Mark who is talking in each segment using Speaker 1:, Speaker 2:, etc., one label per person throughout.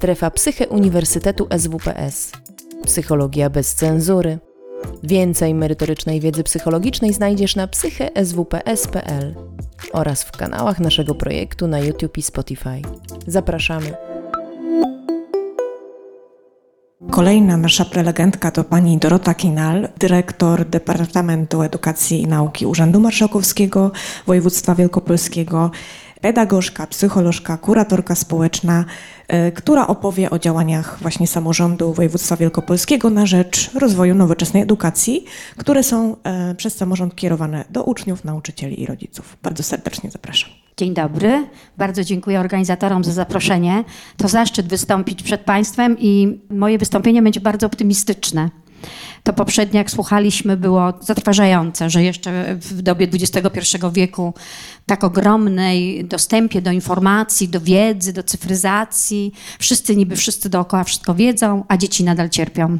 Speaker 1: Strefa Psyche Uniwersytetu SWPS. Psychologia bez cenzury. Więcej merytorycznej wiedzy psychologicznej znajdziesz na psycheswps.pl oraz w kanałach naszego projektu na YouTube i Spotify. Zapraszamy.
Speaker 2: Kolejna nasza prelegentka to pani Dorota Kinal, dyrektor Departamentu Edukacji i Nauki Urzędu Marszałkowskiego Województwa Wielkopolskiego pedagogzka, psycholożka, kuratorka społeczna, e, która opowie o działaniach właśnie samorządu województwa wielkopolskiego na rzecz rozwoju nowoczesnej edukacji, które są e, przez samorząd kierowane do uczniów, nauczycieli i rodziców. Bardzo serdecznie zapraszam.
Speaker 3: Dzień dobry. Bardzo dziękuję organizatorom za zaproszenie. To zaszczyt wystąpić przed Państwem i moje wystąpienie będzie bardzo optymistyczne. To poprzednie, jak słuchaliśmy, było zatrważające, że jeszcze w dobie XXI wieku tak ogromnej dostępie do informacji, do wiedzy, do cyfryzacji, wszyscy niby wszyscy dookoła wszystko wiedzą, a dzieci nadal cierpią.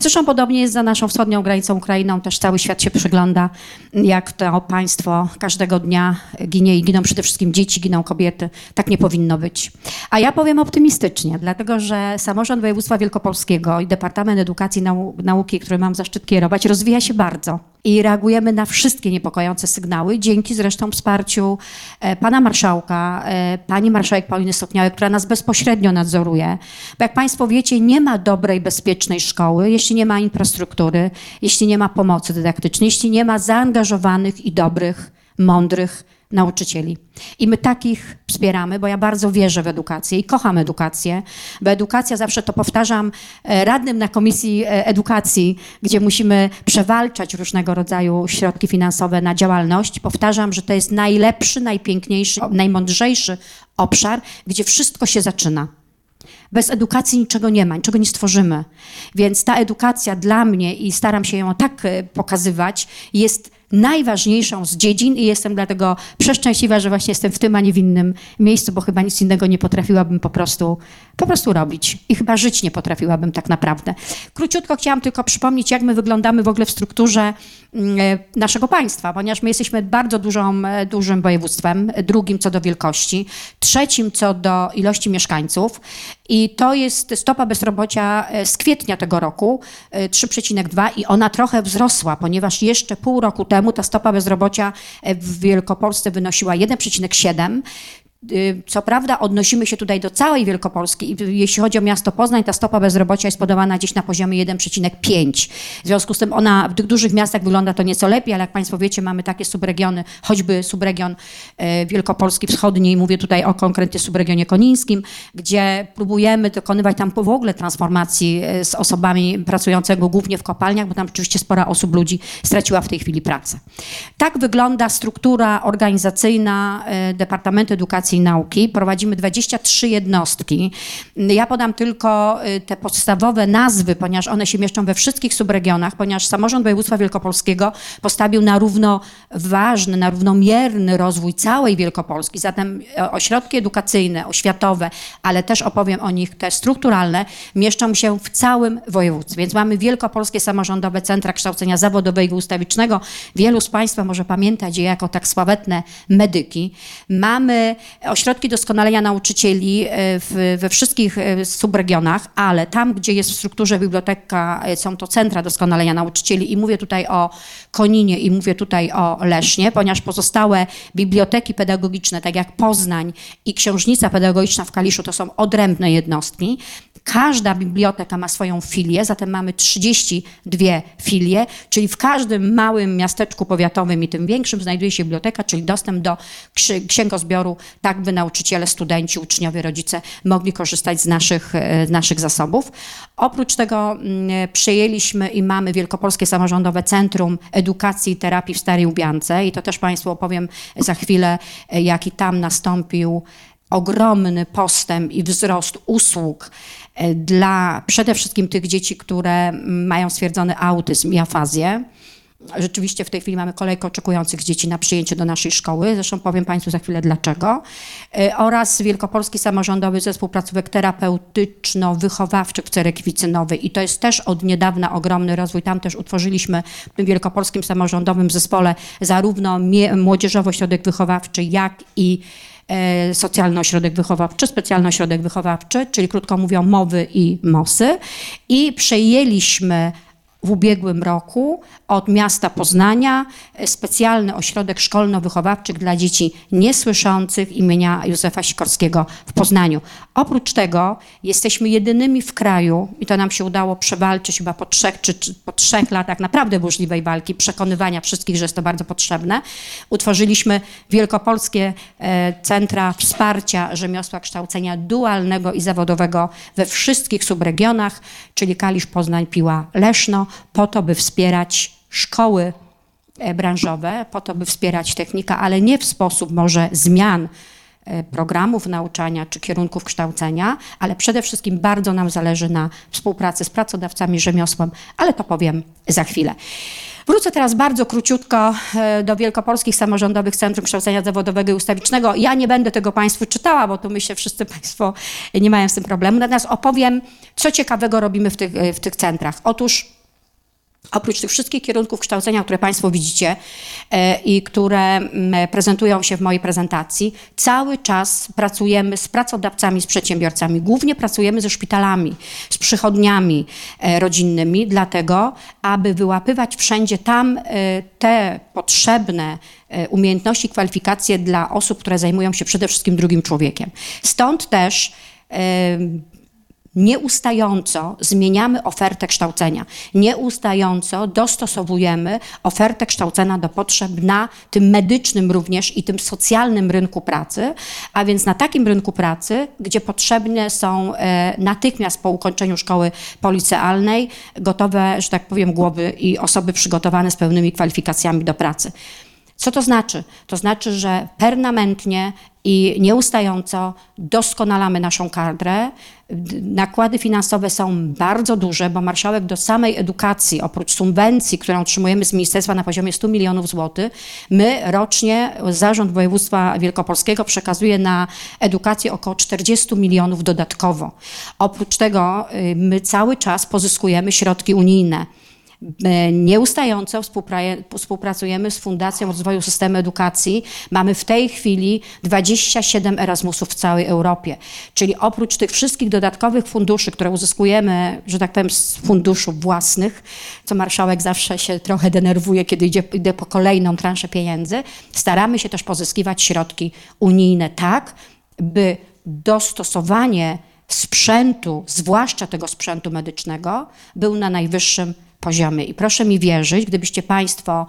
Speaker 3: Zresztą podobnie jest za naszą wschodnią granicą Ukrainą, też cały świat się przygląda, jak to państwo każdego dnia ginie i giną przede wszystkim dzieci, giną kobiety. Tak nie powinno być. A ja powiem optymistycznie, dlatego że samorząd województwa wielkopolskiego i Departament Edukacji i Nauki, który mam zaszczyt kierować, rozwija się bardzo i reagujemy na wszystkie niepokojące sygnały, dzięki zresztą wsparciu e, pana marszałka, e, pani marszałek Pauliny Stopniałek, która nas bezpośrednio nadzoruje. Bo jak państwo wiecie, nie ma dobrej, bezpiecznej szkoły, jeśli nie ma infrastruktury, jeśli nie ma pomocy dydaktycznej, jeśli nie ma zaangażowanych i dobrych, mądrych nauczycieli. I my takich wspieramy, bo ja bardzo wierzę w edukację i kocham edukację, bo edukacja, zawsze to powtarzam e, radnym na Komisji e, Edukacji, gdzie musimy przewalczać różnego rodzaju środki finansowe na działalność. Powtarzam, że to jest najlepszy, najpiękniejszy, najmądrzejszy obszar, gdzie wszystko się zaczyna. Bez edukacji niczego nie ma, niczego nie stworzymy. Więc ta edukacja dla mnie, i staram się ją tak e, pokazywać, jest najważniejszą z dziedzin i jestem dlatego przeszczęśliwa, że właśnie jestem w tym, a nie w innym miejscu, bo chyba nic innego nie potrafiłabym po prostu, po prostu robić. I chyba żyć nie potrafiłabym tak naprawdę. Króciutko chciałam tylko przypomnieć, jak my wyglądamy w ogóle w strukturze naszego państwa, ponieważ my jesteśmy bardzo dużą, e, dużym województwem, drugim co do wielkości, trzecim co do ilości mieszkańców i to jest stopa bezrobocia e, z kwietnia tego roku 3,2 i ona trochę wzrosła, ponieważ jeszcze pół roku temu ta stopa bezrobocia w Wielkopolsce wynosiła 1,7, Y, co prawda odnosimy się tutaj do całej Wielkopolski i jeśli chodzi o miasto Poznań, ta stopa bezrobocia jest podawana gdzieś na poziomie 1,5. W związku z tym ona w tych dużych miastach wygląda to nieco lepiej, ale jak Państwo wiecie, mamy takie subregiony, choćby subregion e, Wielkopolski Wschodniej, mówię tutaj o konkretnie subregionie konińskim, gdzie próbujemy dokonywać tam w ogóle transformacji e, z osobami pracującego głównie w kopalniach, bo tam oczywiście spora osób, ludzi straciła w tej chwili pracę. Tak wygląda struktura organizacyjna Departamentu Edukacji Edukacji i Nauki. Prowadzimy 23 jednostki. Ja podam tylko y, te podstawowe nazwy, ponieważ one się mieszczą we wszystkich subregionach, ponieważ samorząd województwa wielkopolskiego postawił na równo ważny, na równomierny rozwój całej Wielkopolski. Zatem e, ośrodki edukacyjne, oświatowe, ale też opowiem o nich, te strukturalne, mieszczą się w całym województwie. Więc mamy Wielkopolskie Samorządowe Centra Kształcenia Zawodowego i Ustawicznego. Wielu z Państwa może pamiętać je jako tak sławetne medyki. Mamy ośrodki doskonalenia nauczycieli e, w, we wszystkich e, subregionach, ale tam, gdzie jest w strukturze biblioteka, e, są to centra doskonalenia nauczycieli i mówię tutaj o Koninie i mówię tutaj o Lesznie, ponieważ pozostałe biblioteki pedagogiczne, tak jak Poznań i Książnica Pedagogiczna w Kaliszu, to są odrębne jednostki. Każda biblioteka ma swoją filię, zatem mamy 32 filie, czyli w każdym małym miasteczku powiatowym i tym większym znajduje się biblioteka, czyli dostęp do księgozbioru, tak by nauczyciele, studenci, uczniowie, rodzice mogli korzystać z naszych, e, z naszych zasobów. Oprócz tego mm, przejęliśmy i mamy Wielkopolskie Samorządowe Centrum Edukacji i Terapii w Starej Ubiance i to też Państwu opowiem za chwilę, e, jaki tam nastąpił ogromny postęp i wzrost usług e, dla przede wszystkim tych dzieci, które mają stwierdzony autyzm i afazję. Rzeczywiście w tej chwili mamy kolejkę oczekujących dzieci na przyjęcie do naszej szkoły. Zresztą powiem Państwu za chwilę dlaczego. E, oraz Wielkopolski Samorządowy Zespół Placówek Terapeutyczno-Wychowawczych w Cerekwicy Nowej. I to jest też od niedawna ogromny rozwój. Tam też utworzyliśmy w tym Wielkopolskim Samorządowym Zespole zarówno młodzieżowo środek wychowawczy, jak i socjalny ośrodek wychowawczy, specjalny ośrodek wychowawczy, czyli krótko mówiąc mowy i mosy. I przejęliśmy w ubiegłym roku od miasta Poznania e, specjalny ośrodek szkolno-wychowawczy dla dzieci niesłyszących imienia Józefa Sikorskiego w Poznaniu. Oprócz tego jesteśmy jedynymi w kraju, i to nam się udało przewalczyć chyba po trzech, czy, czy po trzech latach naprawdę burzliwej walki, przekonywania wszystkich, że jest to bardzo potrzebne. Utworzyliśmy Wielkopolskie e, Centra Wsparcia Rzemiosła Kształcenia Dualnego i Zawodowego we wszystkich subregionach, czyli Kalisz, Poznań, Piła, Leszno, po to, by wspierać szkoły e, branżowe, po to, by wspierać technika, ale nie w sposób może zmian e, programów nauczania czy kierunków kształcenia, ale przede wszystkim bardzo nam zależy na współpracy z pracodawcami rzemiosłem, ale to powiem za chwilę. Wrócę teraz bardzo króciutko e, do Wielkopolskich Samorządowych Centrum Kształcenia Zawodowego i Ustawicznego. Ja nie będę tego Państwu czytała, bo tu myślę, wszyscy Państwo nie mają z tym problemu. Natomiast opowiem, co ciekawego robimy w tych, w tych centrach. Otóż Oprócz tych wszystkich kierunków kształcenia, które Państwo widzicie e, i które mm, prezentują się w mojej prezentacji, cały czas pracujemy z pracodawcami, z przedsiębiorcami. Głównie pracujemy ze szpitalami, z przychodniami e, rodzinnymi, dlatego, aby wyłapywać wszędzie tam e, te potrzebne umiejętności, kwalifikacje dla osób, które zajmują się przede wszystkim drugim człowiekiem. Stąd też Nieustająco zmieniamy ofertę kształcenia, nieustająco dostosowujemy ofertę kształcenia do potrzeb na tym medycznym również i tym socjalnym rynku pracy, a więc na takim rynku pracy, gdzie potrzebne są e, natychmiast po ukończeniu szkoły policealnej gotowe, że tak powiem, głowy i osoby przygotowane z pełnymi kwalifikacjami do pracy. Co to znaczy? To znaczy, że permanentnie i nieustająco doskonalamy naszą kadrę. Nakłady finansowe są bardzo duże, bo marszałek do samej edukacji, oprócz subwencji, którą otrzymujemy z ministerstwa na poziomie 100 milionów złotych, my rocznie, Zarząd Województwa Wielkopolskiego przekazuje na edukację około 40 milionów dodatkowo. Oprócz tego y, my cały czas pozyskujemy środki unijne. Nieustająco współpracujemy z Fundacją Rozwoju Systemu Edukacji. Mamy w tej chwili 27 Erasmusów w całej Europie. Czyli oprócz tych wszystkich dodatkowych funduszy, które uzyskujemy, że tak powiem, z funduszów własnych, co marszałek zawsze się trochę denerwuje, kiedy idzie, idzie po kolejną transzę pieniędzy, staramy się też pozyskiwać środki unijne tak, by dostosowanie sprzętu, zwłaszcza tego sprzętu medycznego, był na najwyższym poziomie. I proszę mi wierzyć, gdybyście Państwo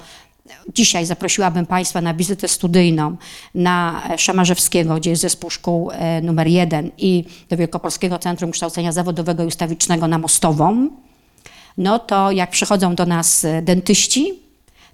Speaker 3: Dzisiaj zaprosiłabym Państwa na wizytę studyjną na Szamarzewskiego, gdzie jest zespół szkół e, numer jeden i do Wielkopolskiego Centrum Kształcenia Zawodowego i Ustawicznego na Mostową. No to jak przychodzą do nas e, dentyści,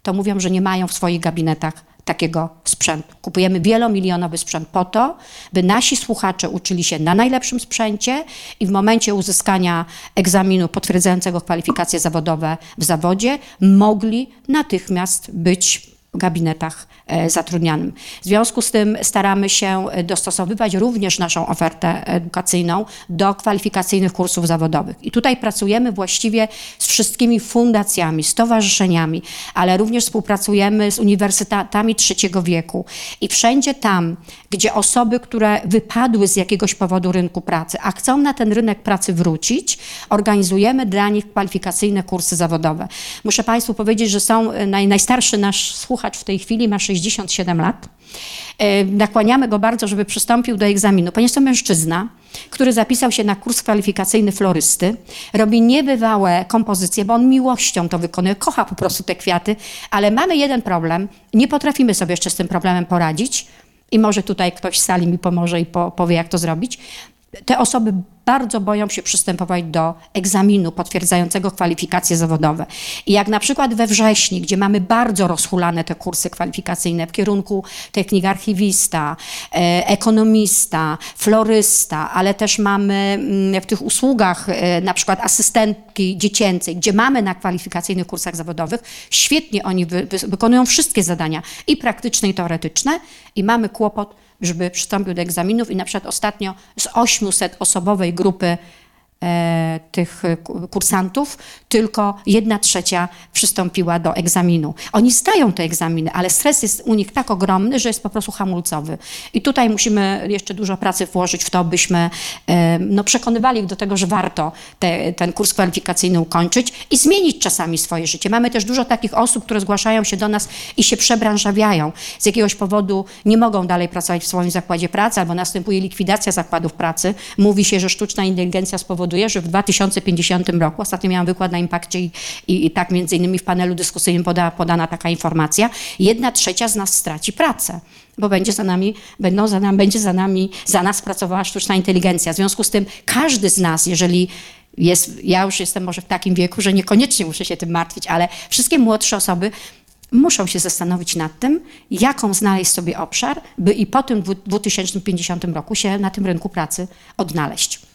Speaker 3: to mówią, że nie mają w swoich gabinetach takiego sprzętu. Kupujemy wielomilionowy sprzęt po to, by nasi słuchacze uczyli się na najlepszym sprzęcie i w momencie uzyskania egzaminu potwierdzającego kwalifikacje zawodowe w zawodzie mogli natychmiast być gabinetach e, zatrudnianym. W związku z tym staramy się dostosowywać również naszą ofertę edukacyjną do kwalifikacyjnych kursów zawodowych. I tutaj pracujemy właściwie z wszystkimi fundacjami, stowarzyszeniami, ale również współpracujemy z uniwersytetami trzeciego wieku. I wszędzie tam, gdzie osoby, które wypadły z jakiegoś powodu rynku pracy, a chcą na ten rynek pracy wrócić, organizujemy dla nich kwalifikacyjne kursy zawodowe. Muszę Państwu powiedzieć, że są e, naj, najstarszy nasz słuchacz, słuchacz w tej chwili ma 67 lat. E, nakłaniamy go bardzo, żeby przystąpił do egzaminu, ponieważ to mężczyzna, który zapisał się na kurs kwalifikacyjny florysty, robi niebywałe kompozycje, bo on miłością to wykonuje, kocha po prostu te kwiaty, ale mamy jeden problem, nie potrafimy sobie jeszcze z tym problemem poradzić i może tutaj ktoś z sali mi pomoże i powie, jak to zrobić. Te osoby bardzo boją się przystępować do egzaminu potwierdzającego kwalifikacje zawodowe. I jak na przykład we wrześniu, gdzie mamy bardzo rozhulane te kursy kwalifikacyjne w kierunku technik archiwista, e, ekonomista, florysta, ale też mamy mm, w tych usługach e, na przykład asystentki dziecięcej, gdzie mamy na kwalifikacyjnych kursach zawodowych, świetnie oni wy, wy, wykonują wszystkie zadania i praktyczne i teoretyczne i mamy kłopot żeby przystąpił do egzaminów i na przykład ostatnio z 800 osobowej grupy tych kursantów, tylko jedna trzecia przystąpiła do egzaminu. Oni zdają te egzaminy, ale stres jest u nich tak ogromny, że jest po prostu hamulcowy. I tutaj musimy jeszcze dużo pracy włożyć w to, byśmy e, no, przekonywali ich do tego, że warto te, ten kurs kwalifikacyjny ukończyć i zmienić czasami swoje życie. Mamy też dużo takich osób, które zgłaszają się do nas i się przebranżawiają. Z jakiegoś powodu nie mogą dalej pracować w swoim zakładzie pracy albo następuje likwidacja zakładów pracy. Mówi się, że sztuczna inteligencja spowoduje, że w 2050 roku, ostatnio miałam wykład na Impakcie i, i, i tak między innymi w panelu dyskusyjnym poda, podana taka informacja, jedna trzecia z nas straci pracę bo będzie za nami, będą za nami, będzie za nami, za nas pracowała sztuczna inteligencja. W związku z tym każdy z nas, jeżeli jest, ja już jestem może w takim wieku, że niekoniecznie muszę się tym martwić, ale wszystkie młodsze osoby muszą się zastanowić nad tym, jaką znaleźć sobie obszar, by i po tym 2050 roku się na tym rynku pracy odnaleźć.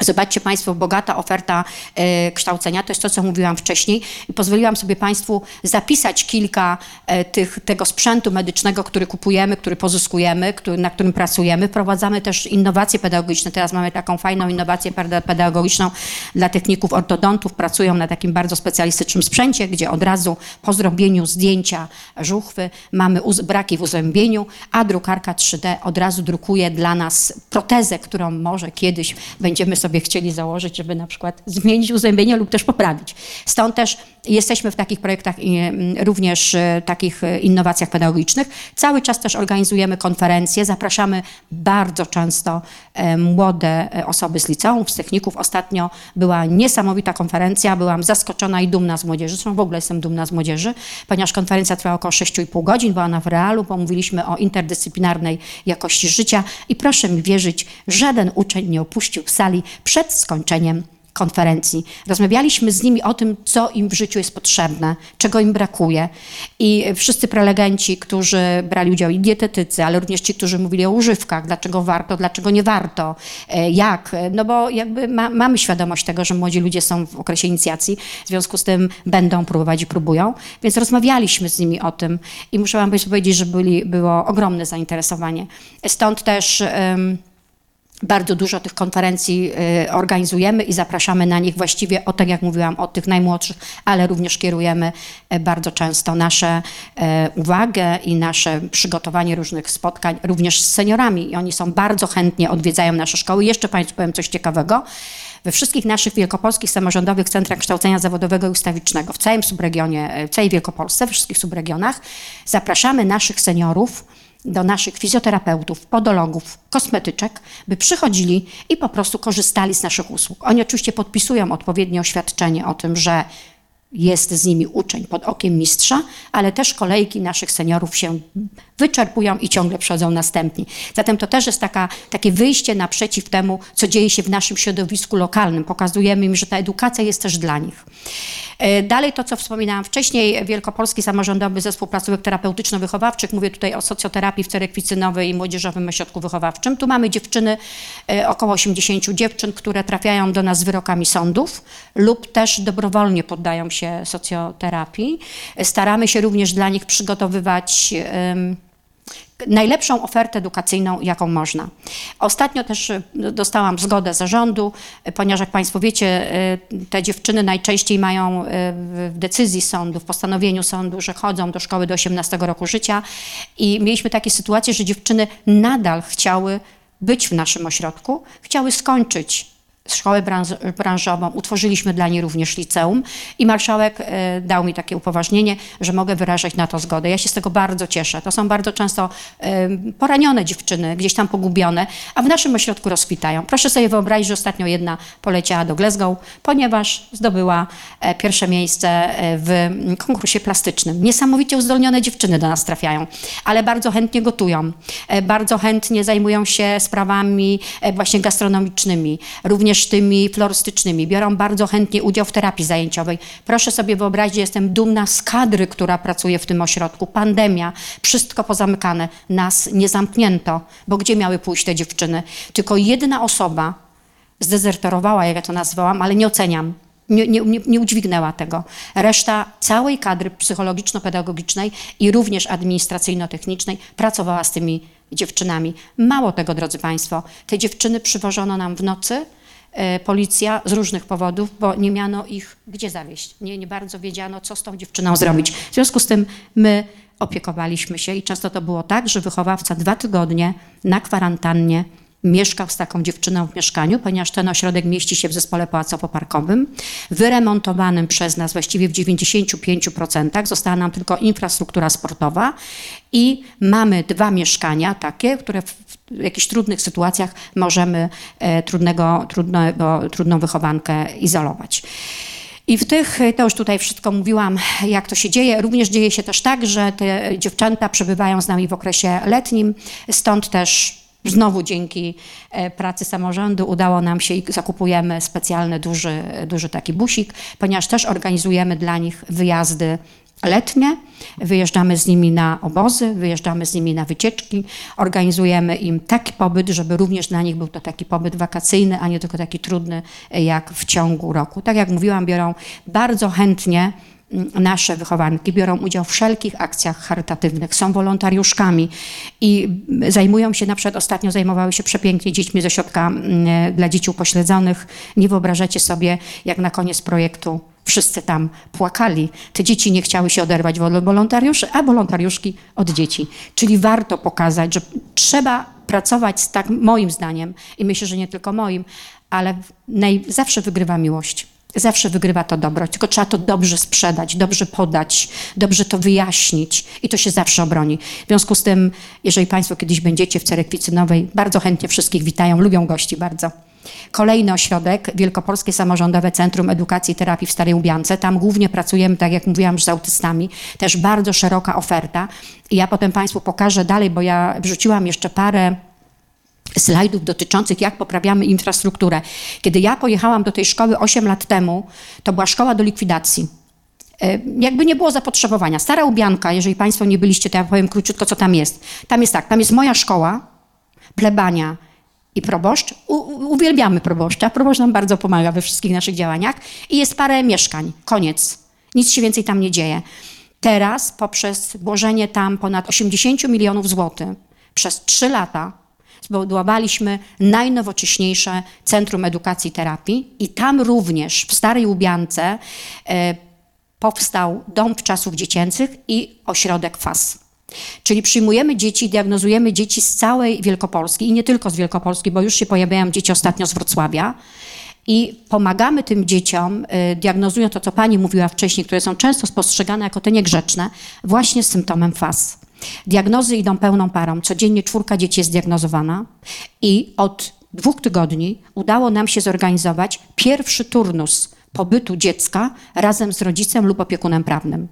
Speaker 3: Zobaczcie Państwo, bogata oferta e, kształcenia, to jest to, co mówiłam wcześniej. Pozwoliłam sobie Państwu zapisać kilka e, tych, tego sprzętu medycznego, który kupujemy, który pozyskujemy, który, na którym pracujemy. Wprowadzamy też innowacje pedagogiczne. Teraz mamy taką fajną innowację pedagogiczną dla techników ortodontów. Pracują na takim bardzo specjalistycznym sprzęcie, gdzie od razu po zrobieniu zdjęcia żuchwy mamy braki w uzębieniu, a drukarka 3D od razu drukuje dla nas protezę, którą może kiedyś będziemy sobie sobie chcieli założyć, żeby na przykład zmienić uzębienie lub też poprawić. Stąd też jesteśmy w takich projektach mm, również e, takich e, innowacjach pedagogicznych. Cały czas też organizujemy konferencje, zapraszamy bardzo często e, młode osoby z liceum, z techników. Ostatnio była niesamowita konferencja, byłam zaskoczona i dumna z młodzieży, zresztą w ogóle jestem dumna z młodzieży, ponieważ konferencja trwała około 6,5 godzin, była ona w realu, pomówiliśmy o interdyscyplinarnej jakości życia. I proszę mi wierzyć, żaden uczeń nie opuścił sali przed skończeniem konferencji. Rozmawialiśmy z nimi o tym, co im w życiu jest potrzebne, czego im brakuje. I wszyscy prelegenci, którzy brali udział i dietetycy, ale również ci, którzy mówili o używkach, dlaczego warto, dlaczego nie warto, e, jak, no bo jakby ma, mamy świadomość tego, że młodzi ludzie są w okresie inicjacji, w związku z tym będą próbować i próbują, więc rozmawialiśmy z nimi o tym i muszę wam powiedzieć, że byli, było ogromne zainteresowanie. Stąd też... bardzo dużo tych konferencji y, organizujemy i zapraszamy na nich właściwie, o tak jak mówiłam, od tych najmłodszych, ale również kierujemy y, bardzo często nasze y, uwagę i nasze przygotowanie różnych spotkań również z seniorami i oni są bardzo chętnie odwiedzają nasze szkoły. Jeszcze Państwu powiem coś ciekawego. We wszystkich naszych wielkopolskich samorządowych centrach kształcenia zawodowego i ustawicznego, w całym subregionie, w całej Wielkopolsce, we wszystkich subregionach, zapraszamy naszych seniorów, do naszych fizjoterapeutów, podologów, kosmetyczek, by przychodzili i po prostu korzystali z naszych usług. Oni oczywiście podpisują odpowiednie oświadczenie o tym, że jest z nimi uczeń pod okiem mistrza, ale też kolejki naszych seniorów się wyczerpują i ciągle przychodzą następni. Zatem to też jest taka, takie wyjście naprzeciw temu, co dzieje się w naszym środowisku lokalnym. Pokazujemy im, że ta edukacja jest też dla nich. E, dalej to, co wspominałam wcześniej, Wielkopolski Samorządowy Zespół Placówek Terapeutyczno-Wychowawczych, mówię tutaj o socjoterapii w Cerekwicy i Młodzieżowym Ośrodku Wychowawczym. Tu mamy dziewczyny, e, około 80 dziewczyn, które trafiają do nas z wyrokami sądów lub też dobrowolnie poddają się socjoterapii. Staramy się również dla nich przygotowywać najlepszą ofertę edukacyjną, jaką można. Ostatnio też e, dostałam zgodę zarządu, e, ponieważ jak Państwo wiecie, e, te dziewczyny najczęściej mają w decyzji sądu, w postanowieniu sądu, że chodzą do szkoły do 18 roku życia i mieliśmy takie sytuacje, że dziewczyny nadal chciały być w naszym ośrodku, chciały skończyć szkołę branżową, utworzyliśmy dla niej również liceum i marszałek e, dał mi takie upoważnienie, że mogę wyrażać na to zgodę. Ja się z tego bardzo cieszę. To są bardzo często e, poranione dziewczyny, gdzieś tam pogubione, a w naszym ośrodku rozkwitają. Proszę sobie wyobrazić, że ostatnio jedna poleciała do Glasgow, ponieważ zdobyła e, pierwsze miejsce w konkursie plastycznym. Niesamowicie uzdolnione dziewczyny do nas trafiają, ale bardzo chętnie gotują, bardzo chętnie zajmują się sprawami właśnie gastronomicznymi, również również tymi florystycznymi. Biorą bardzo chętnie udział w terapii zajęciowej. Proszę sobie wyobrazić, jestem dumna z kadry, która pracuje w tym ośrodku. Pandemia, wszystko pozamykane. Nas nie zamknięto, bo gdzie miały pójść te dziewczyny? Tylko jedna osoba zdezerterowała, jak ja to nazwałam, ale nie oceniam. Nie, nie, nie, udźwignęła tego. Reszta całej kadry psychologiczno-pedagogicznej i również administracyjno-technicznej pracowała z tymi dziewczynami. Mało tego, drodzy Państwo, te dziewczyny przywożono nam w nocy policja z różnych powodów, bo nie miano ich gdzie zawieść. Nie, nie bardzo wiedziano, co z tą dziewczyną zrobić. W związku z tym my opiekowaliśmy się i często to było tak, że wychowawca dwa tygodnie na kwarantannie mieszkał z taką dziewczyną w mieszkaniu, ponieważ ten ośrodek mieści się w zespole pałacowo-parkowym, wyremontowanym przez nas właściwie w 95%. Została nam tylko infrastruktura sportowa i mamy dwa mieszkania takie, które w jakichś trudnych sytuacjach możemy e, trudnego, trudnego, trudną wychowankę izolować. I w tych, to już tutaj wszystko mówiłam, jak to się dzieje. Również dzieje się też tak, że te dziewczęta przebywają z nami w okresie letnim, stąd też Znowu dzięki e, pracy samorządu udało nam się i zakupujemy specjalny duży, duży taki busik, ponieważ też organizujemy dla nich wyjazdy letnie. Wyjeżdżamy z nimi na obozy, wyjeżdżamy z nimi na wycieczki, organizujemy im taki pobyt, żeby również dla nich był to taki pobyt wakacyjny, a nie tylko taki trudny jak w ciągu roku. Tak jak mówiłam, biorą bardzo chętnie nasze wychowanki biorą udział w wszelkich akcjach charytatywnych, są wolontariuszkami i zajmują się, na przykład ostatnio zajmowały się przepięknie dziećmi ze środka dla dzieci upośledzonych. Nie wyobrażacie sobie, jak na koniec projektu wszyscy tam płakali. Te dzieci nie chciały się oderwać od wolontariuszy, a wolontariuszki od dzieci. Czyli warto pokazać, że trzeba pracować z tak, moim zdaniem, i myślę, że nie tylko moim, ale naj, zawsze wygrywa miłość. Zawsze wygrywa to dobro, tylko trzeba to dobrze sprzedać, dobrze podać, dobrze to wyjaśnić i to się zawsze obroni. W związku z tym, jeżeli Państwo kiedyś będziecie w Cerekwicy Nowej, bardzo chętnie wszystkich witają, lubią gości bardzo. Kolejny ośrodek, Wielkopolskie Samorządowe Centrum Edukacji i Terapii w Starej Ubiance. Tam głównie pracujemy, tak jak mówiłam, z autystami. Też bardzo szeroka oferta. I ja potem Państwu pokażę dalej, bo ja wrzuciłam jeszcze parę slajdów dotyczących, jak poprawiamy infrastrukturę. Kiedy ja pojechałam do tej szkoły 8 lat temu, to była szkoła do likwidacji. E, jakby nie było zapotrzebowania. Stara Ubianka, jeżeli Państwo nie byliście, to ja powiem króciutko, co tam jest. Tam jest tak, tam jest moja szkoła, plebania i proboszcz. U, uwielbiamy proboszcza. Proboszcz nam bardzo pomaga we wszystkich naszych działaniach. I jest parę mieszkań. Koniec. Nic się więcej tam nie dzieje. Teraz poprzez włożenie tam ponad 80 milionów złotych przez 3 lata zbudowaliśmy najnowocześniejsze Centrum Edukacji i Terapii i tam również w Starej Łubiance e, powstał Dom Czasów Dziecięcych i ośrodek FAS. Czyli przyjmujemy dzieci, diagnozujemy dzieci z całej Wielkopolski i nie tylko z Wielkopolski, bo już się pojawiają dzieci ostatnio z Wrocławia. I pomagamy tym dzieciom, e, diagnozując to, co pani mówiła wcześniej, które są często spostrzegane jako te niegrzeczne, właśnie z symptomem FAS. Diagnozy idą pełną parą. Codziennie czwórka dzieci jest diagnozowana i od dwóch tygodni udało nam się zorganizować pierwszy turnus pobytu dziecka razem z rodzicem lub opiekunem prawnym.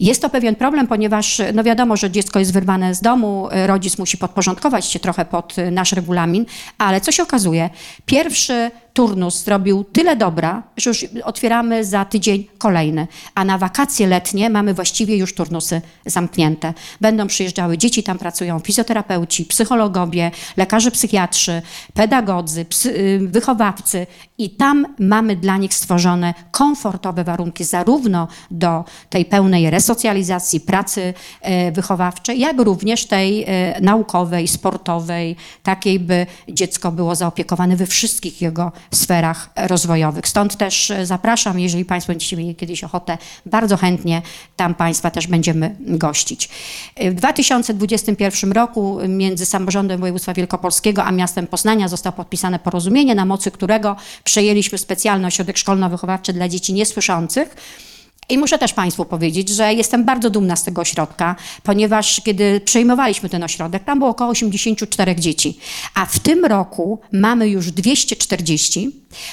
Speaker 3: Jest to pewien problem, ponieważ no wiadomo, że dziecko jest wyrwane z domu, rodzic musi podporządkować się trochę pod nasz regulamin, ale co się okazuje? Pierwszy turnus zrobił tyle dobra, że już otwieramy za tydzień kolejny, a na wakacje letnie mamy właściwie już turnusy zamknięte. Będą przyjeżdżały dzieci, tam pracują fizjoterapeuci, psychologowie, lekarze psychiatrzy, pedagodzy, psy, y, wychowawcy i tam mamy dla nich stworzone komfortowe warunki zarówno do tej pełnej resocjalizacji, pracy e, wychowawczej, jak również tej e, naukowej, sportowej, takiej by dziecko było zaopiekowane we wszystkich jego sferach rozwojowych. Stąd też e, zapraszam, jeżeli Państwo będziecie mieli kiedyś ochotę, bardzo chętnie tam Państwa też będziemy gościć. W 2021 roku między samorządem województwa wielkopolskiego a miastem Poznania zostało podpisane porozumienie, na mocy którego przejęliśmy specjalny ośrodek szkolno-wychowawczy dla dzieci niesłyszących, i muszę też Państwu powiedzieć, że jestem bardzo dumna z tego ośrodka, ponieważ kiedy przejmowaliśmy ten ośrodek, tam było około 84 dzieci, a w tym roku mamy już 240.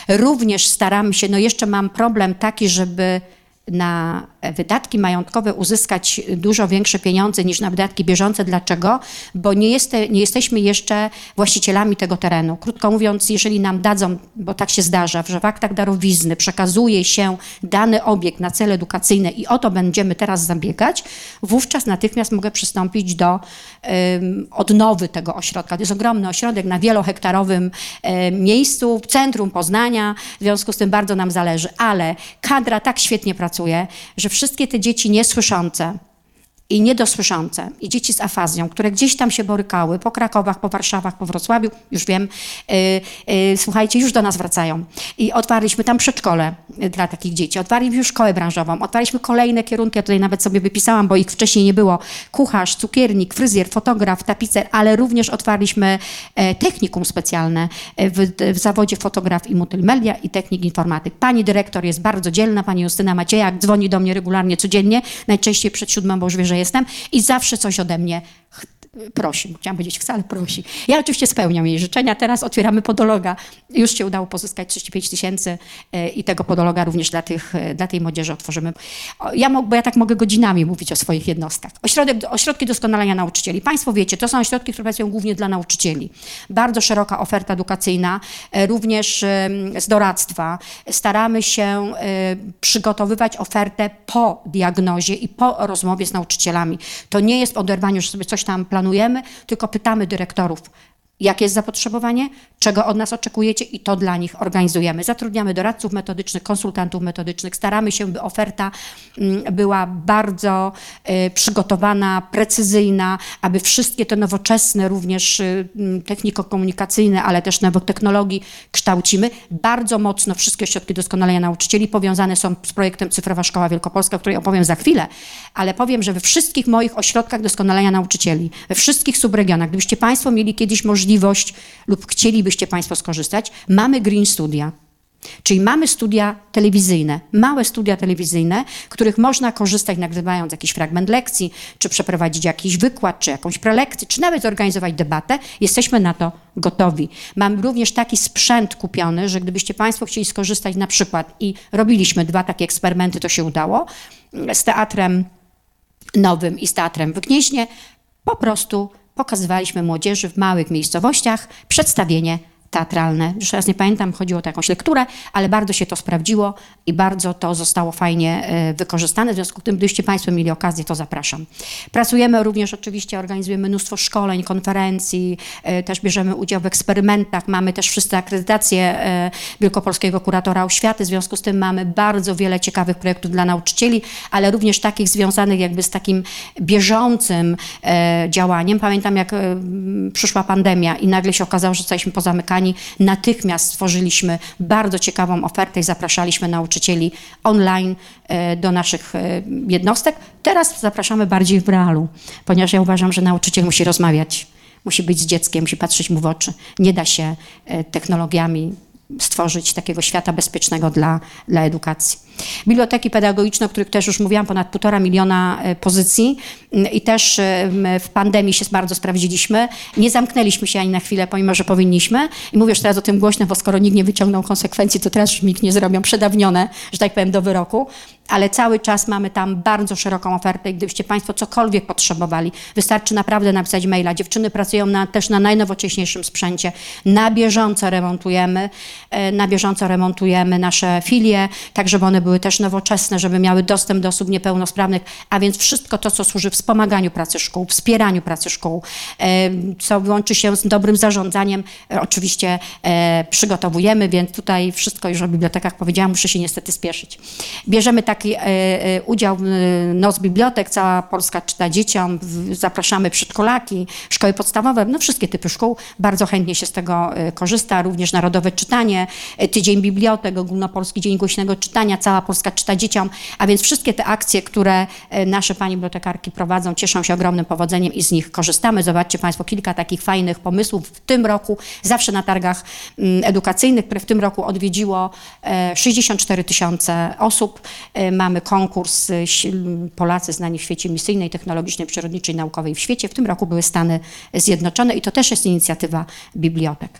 Speaker 3: Również staramy się, no jeszcze mam problem taki, żeby na wydatki majątkowe uzyskać dużo większe pieniądze niż na wydatki bieżące. Dlaczego? Bo nie, jest, nie jesteśmy jeszcze właścicielami tego terenu. Krótko mówiąc, jeżeli nam dadzą, bo tak się zdarza, że w aktach darowizny przekazuje się dany obiekt na cele edukacyjne i o to będziemy teraz zabiegać, wówczas natychmiast mogę przystąpić do um, odnowy tego ośrodka. To jest ogromny ośrodek na wielohektarowym um, miejscu, w centrum Poznania, w związku z tym bardzo nam zależy, ale kadra tak świetnie pracuje, że wszystkie te dzieci niesłyszące i niedosłyszące, i dzieci z afazją, które gdzieś tam się borykały, po Krakowach, po Warszawach, po Wrocławiu, już wiem, yy, yy, słuchajcie, już do nas wracają. I otwarliśmy tam przedszkole dla takich dzieci, otwarliśmy już szkołę branżową, otwarliśmy kolejne kierunki, ja tutaj nawet sobie wypisałam, bo ich wcześniej nie było, kucharz, cukiernik, fryzjer, fotograf, tapicer, ale również otwarliśmy e, technikum specjalne w, w zawodzie fotograf i multimedia i technik informatyk. Pani dyrektor jest bardzo dzielna, pani Justyna Maciejak, dzwoni do mnie regularnie codziennie, najczęściej przed siódmą, bo już wie, że jestem i zawsze coś ode mnie prosi. Chciałam powiedzieć wcale prosi. Ja oczywiście spełniam jej życzenia. Teraz otwieramy podologa. Już się udało pozyskać 35 tysięcy e, i tego podologa również dla, tych, e, dla tej młodzieży otworzymy. Ja, bo ja tak mogę godzinami mówić o swoich jednostkach. Ośrodek, ośrodki doskonalenia nauczycieli. Państwo wiecie, to są ośrodki, które pracują głównie dla nauczycieli. Bardzo szeroka oferta edukacyjna, e, również z doradztwa. Staramy się przygotowywać ofertę po diagnozie i po rozmowie z nauczycielami. To nie jest w oderwaniu, że sobie coś tam planujemy, planujemy, tylko pytamy dyrektorów, jakie jest zapotrzebowanie, czego od nas oczekujecie i to dla nich organizujemy. Zatrudniamy doradców metodycznych, konsultantów metodycznych, staramy się, by oferta mm, była bardzo y, przygotowana, precyzyjna, aby wszystkie te nowoczesne również y, mm, techniko-komunikacyjne, ale też nowotechnologii kształcimy. Bardzo mocno wszystkie ośrodki doskonalenia nauczycieli powiązane są z projektem Cyfrowa Szkoła Wielkopolska, o której opowiem za chwilę, ale powiem, że we wszystkich moich ośrodkach doskonalenia nauczycieli, we wszystkich subregionach, gdybyście Państwo mieli kiedyś możliwość lub chcielibyście Państwo skorzystać, mamy Green Studia. Czyli mamy studia telewizyjne, małe studia telewizyjne, których można korzystać nagrywając jakiś fragment lekcji, czy przeprowadzić jakiś wykład, czy jakąś prelekcję, czy nawet zorganizować debatę. Jesteśmy na to gotowi. Mam również taki sprzęt kupiony, że gdybyście Państwo chcieli skorzystać na przykład i robiliśmy dwa takie eksperymenty, to się udało, z teatrem nowym i z teatrem w Gnieźnie, po prostu pokazywaliśmy młodzieży w małych miejscowościach przedstawienie teatralne. Już raz nie pamiętam, chodziło o jakąś lekturę, ale bardzo się to sprawdziło i bardzo to zostało fajnie e, wykorzystane. W związku z tym, gdybyście Państwo mieli okazję, to zapraszam. Pracujemy również, oczywiście organizujemy mnóstwo szkoleń, konferencji, e, też bierzemy udział w eksperymentach. Mamy też wszyscy akredytację e, Wielkopolskiego Kuratora Oświaty. W związku z tym mamy bardzo wiele ciekawych projektów dla nauczycieli, ale również takich związanych jakby z takim bieżącym działaniem. Pamiętam, jak przyszła pandemia i nagle się okazało, że zostaliśmy pozamykani natychmiast stworzyliśmy bardzo ciekawą ofertę i zapraszaliśmy nauczycieli online e, do naszych e, jednostek. Teraz zapraszamy bardziej w realu, ponieważ ja uważam, że nauczyciel musi rozmawiać, musi być z dzieckiem, musi patrzeć mu w oczy. Nie da się e, technologiami stworzyć takiego świata bezpiecznego dla, dla edukacji. Biblioteki pedagogiczne, o których też już mówiłam, ponad półtora miliona e, pozycji mm, i też w pandemii się bardzo sprawdziliśmy. Nie zamknęliśmy się ani na chwilę, pomimo, że powinniśmy. I mówię już teraz o tym głośno, bo skoro nikt nie wyciągnął konsekwencji, to teraz już nikt nie zrobią przedawnione, że tak powiem, do wyroku. Ale cały czas mamy tam bardzo szeroką ofertę i gdybyście Państwo cokolwiek potrzebowali, wystarczy naprawdę napisać maila. Dziewczyny pracują na, też na najnowocześniejszym sprzęcie. Na bieżąco remontujemy, e, na bieżąco remontujemy nasze filie, tak żeby one były też nowoczesne, żeby miały dostęp do osób niepełnosprawnych, a więc wszystko to, co służy wspomaganiu pracy szkół, wspieraniu pracy szkół, co łączy się z dobrym zarządzaniem, e, oczywiście e, przygotowujemy, więc tutaj wszystko już o bibliotekach powiedziałam, muszę się niestety spieszyć. Bierzemy taki e, udział w Noc Bibliotek, cała Polska czyta dzieciom, zapraszamy przedszkolaki, szkoły podstawowe, no wszystkie typy szkół, bardzo chętnie się z tego korzysta, również Narodowe Czytanie, Tydzień Bibliotek, Ogólnopolski Dzień Głośnego Czytania, cała Polska czyta dzieciom, a więc wszystkie te akcje, które e, nasze pani bibliotekarki prowadzą, cieszą się ogromnym powodzeniem i z nich korzystamy. Zobaczcie Państwo kilka takich fajnych pomysłów w tym roku, zawsze na targach mm, edukacyjnych, które w tym roku odwiedziło 64 e, tysiące osób. E, mamy konkurs Polacy znani w świecie misyjnej, technologicznej, przyrodniczej, naukowej w świecie. W tym roku były Stany Zjednoczone i to też jest inicjatywa bibliotek.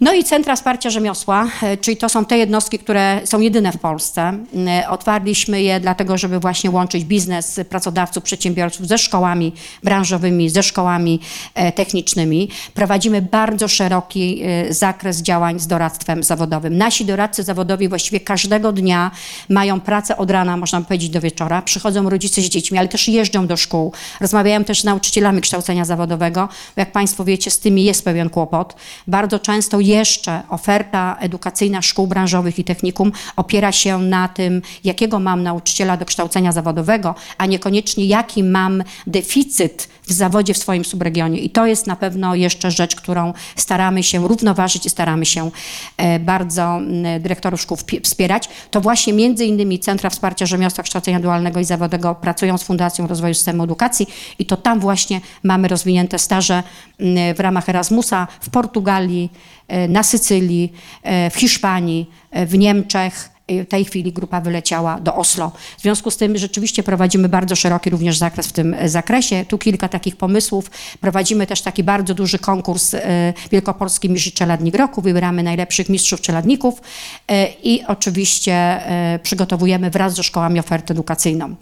Speaker 3: No i centra wsparcia rzemiosła, e, czyli to są te jednostki, które są jedyne w Polsce. E, otwarliśmy je dlatego, żeby właśnie łączyć biznes pracodawców, przedsiębiorców ze szkołami branżowymi, ze szkołami e, technicznymi. Prowadzimy bardzo szeroki zakres działań z doradztwem zawodowym. Nasi doradcy zawodowi właściwie każdego dnia mają pracę od rana, można powiedzieć, do wieczora. Przychodzą rodzice z dziećmi, ale też jeżdżą do szkół. Rozmawiają też z nauczycielami kształcenia zawodowego. Jak Państwo wiecie, z tymi jest pewien kłopot. Bardzo często jeszcze oferta edukacyjna szkół branżowych i technikum opiera się na tym, jakiego mam nauczyciela do kształcenia zawodowego, a niekoniecznie jaki mam deficyt w zawodzie w swoim subregionie. I to jest na pewno jeszcze rzecz, którą staramy się równoważyć i staramy się e, bardzo dyrektorów szkół wspierać. To właśnie między innymi Centra Wsparcia Rzemiosła Kształcenia Dualnego i Zawodowego pracują z Fundacją Rozwoju Systemu Edukacji i to tam właśnie mamy rozwinięte staże w ramach Erasmusa w Portugalii, e, na Sycylii, e, w Hiszpanii, w Niemczech, w tej chwili grupa wyleciała do Oslo. W związku z tym rzeczywiście prowadzimy bardzo szeroki również zakres w tym e, zakresie. Tu kilka takich pomysłów. Prowadzimy też taki bardzo duży konkurs e, Wielkopolski Mistrz Czeladnik Roku. Wybieramy najlepszych mistrzów czeladników e, i oczywiście przygotowujemy wraz ze szkołami ofertę edukacyjną.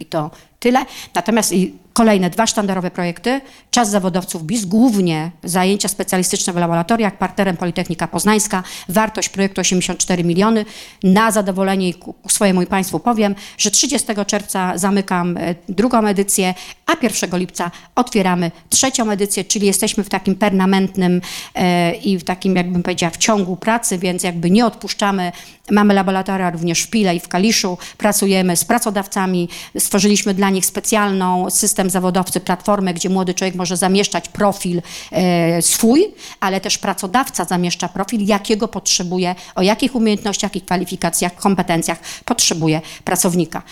Speaker 3: I to tyle. Natomiast Kolejne dwa sztandarowe projekty. Czas zawodowców BIS, głównie zajęcia specjalistyczne w laboratoriach, partnerem Politechnika Poznańska. Wartość projektu 84 miliony. Na zadowolenie ku swojemu Państwu powiem, że 30 czerwca zamykam e, drugą edycję, a 1 lipca otwieramy trzecią edycję, czyli jesteśmy w takim permanentnym e, i w takim, jakbym powiedziała, w ciągu pracy, więc jakby nie odpuszczamy. Mamy laboratoria również w Pile i w Kaliszu. Pracujemy z pracodawcami. Stworzyliśmy dla nich specjalną system zawodowcy platformę, gdzie młody człowiek może zamieszczać profil e, swój, ale też pracodawca zamieszcza profil, jakiego potrzebuje, o jakich umiejętnościach i kwalifikacjach, kompetencjach potrzebuje pracownika.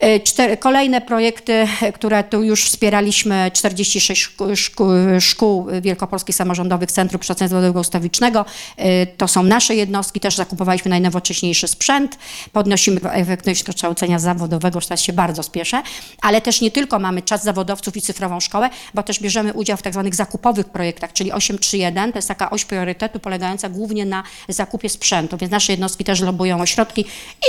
Speaker 3: E, cztery, kolejne projekty, które tu już wspieraliśmy, 46 szkół, szkół, Wielkopolskich Samorządowych Centrum Kształcenia Zawodowego Ustawicznego. E, to są nasze jednostki, też zakupowaliśmy najnowocześniejszy sprzęt, podnosimy efektywność kształcenia zawodowego, teraz się bardzo spieszę, ale też nie tylko mamy czas zawodowców i cyfrową szkołę, bo też bierzemy udział w tak zwanych zakupowych projektach, czyli 831, to jest taka oś priorytetu polegająca głównie na zakupie sprzętu, więc nasze jednostki też lobują o środki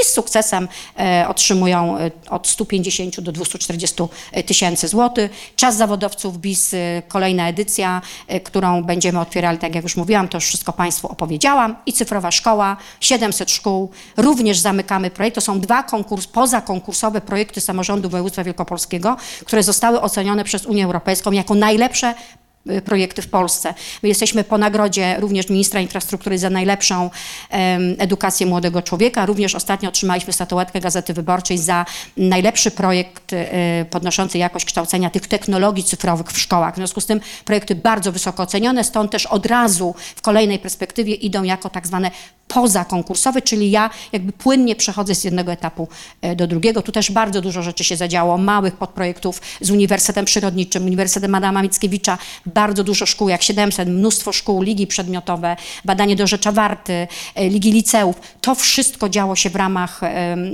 Speaker 3: i z sukcesem e, otrzymują od od 150 do 240 tysięcy złotych. Czas zawodowców BIS, y, kolejna edycja, y, którą będziemy otwierali, tak jak już mówiłam, to już wszystko Państwu opowiedziałam. I cyfrowa szkoła, 700 szkół. Również zamykamy projekt. To są dwa konkurs, pozakonkursowe projekty samorządu województwa wielkopolskiego, które zostały ocenione przez Unię Europejską jako najlepsze projekty w Polsce. My jesteśmy po nagrodzie również ministra infrastruktury za najlepszą edukację młodego człowieka. Również ostatnio otrzymaliśmy statuetkę Gazety Wyborczej za najlepszy projekt y, podnoszący jakość kształcenia tych technologii cyfrowych w szkołach. W związku z tym projekty bardzo wysoko ocenione, stąd też od razu w kolejnej perspektywie idą jako tak zwane pozakonkursowe, czyli ja jakby płynnie przechodzę z jednego etapu e, do drugiego. Tu też bardzo dużo rzeczy się zadziało, małych podprojektów z Uniwersytetem Przyrodniczym, Uniwersytetem Adama Mickiewicza, bardzo dużo szkół, jak 700, mnóstwo szkół, ligi przedmiotowe, badanie do Rzecza Warty, e, ligi liceów. To wszystko działo się w ramach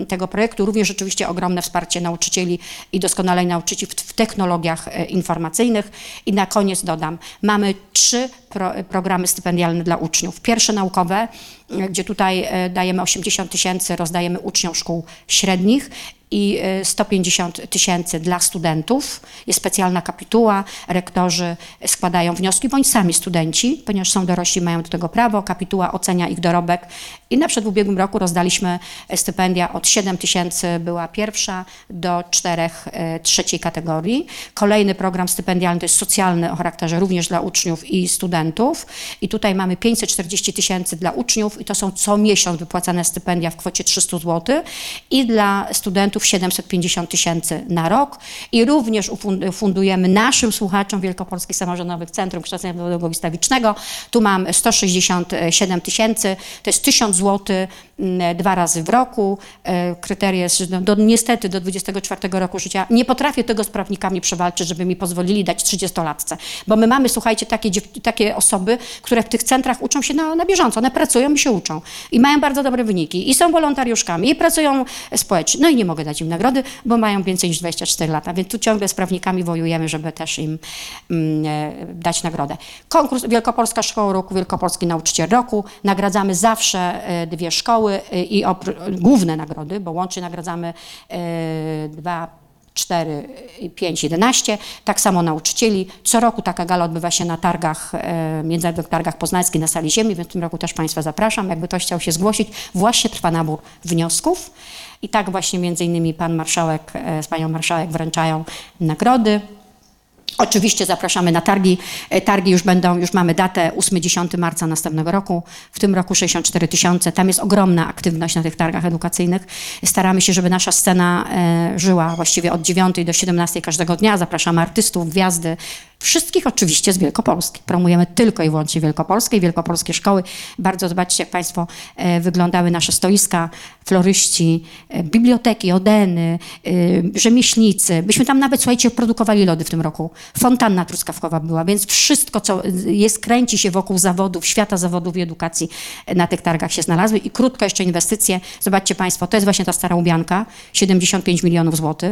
Speaker 3: tego projektu. Również rzeczywiście ogromne wsparcie nauczycieli i doskonalej nauczycieli w technologiach e, informacyjnych. I na koniec dodam, mamy trzy pro, programy stypendialne dla uczniów. Pierwsze naukowe, gdzie tutaj e, dajemy 80 tysięcy, rozdajemy uczniom szkół średnich i 150 e, tysięcy dla studentów. Jest specjalna kapituła, rektorzy składają wnioski, bądź sami studenci, ponieważ są dorośli, mają do tego prawo. Kapituła ocenia ich dorobek i na przykład w ubiegłym roku rozdaliśmy stypendia od 7 tysięcy była pierwsza do czterech e, trzeciej kategorii. Kolejny program stypendialny to jest socjalny o charakterze również dla uczniów i studentów i tutaj mamy 540 tysięcy dla uczniów i to są co miesiąc wypłacane stypendia w kwocie 300 zł i dla studentów 750 tysięcy na rok i również fundujemy naszym słuchaczom Wielkopolskich Samorządowych Centrum Kształcenia Zawodowego Wystawicznego. Tu mam 167 tysięcy, to jest 1000 zł mm, dwa razy w roku. E, kryteria jest, że do, niestety do 24 roku życia nie potrafię tego z prawnikami przewalczyć, żeby mi pozwolili dać 30-latce. Bo my mamy, słuchajcie, takie, takie osoby, które w tych centrach uczą się na, na bieżąco, one pracują i się uczą. I mają bardzo dobre wyniki. I są wolontariuszkami, i pracują społecznie. No i nie mogę dać im nagrody, bo mają więcej niż 24 lata, więc tu ciągle z prawnikami wojujemy, żeby też im mm, e, dać nagrodę. Konkurs Wielkopolska Szkoła Roku, Wielkopolski Nauczyciel Roku. Nagradzamy zawsze e, dwie szkoły e, i główne nagrody, bo łącznie nagradzamy dwa 4, 5, 11. Tak samo nauczycieli. Co roku taka gala odbywa się na targach, międzynarodowych targach poznańskich na sali ziemi, więc w tym roku też Państwa zapraszam. Jakby ktoś chciał się zgłosić, właśnie trwa nabór wniosków. I tak właśnie między innymi pan marszałek e, z panią marszałek wręczają nagrody. Oczywiście zapraszamy na targi. E, targi już będą, już mamy datę 8-10 marca następnego roku. W tym roku 64 tysiące. Tam jest ogromna aktywność na tych targach edukacyjnych. Staramy się, żeby nasza scena e, żyła właściwie od 9 do 17 każdego dnia. Zapraszamy artystów, gwiazdy, Wszystkich oczywiście z Wielkopolski. Promujemy tylko i wyłącznie Wielkopolskie i wielkopolskie szkoły. Bardzo zobaczcie, jak Państwo e, wyglądały nasze stoiska, floryści, e, biblioteki, odeny, e, rzemieślnicy. Byśmy tam nawet, słuchajcie, produkowali lody w tym roku. Fontanna truskawkowa była, więc wszystko, co jest, kręci się wokół zawodów, świata zawodów i edukacji na tych targach się znalazły. I krótko jeszcze inwestycje. Zobaczcie Państwo, to jest właśnie ta stara Ubianka, 75 milionów złotych.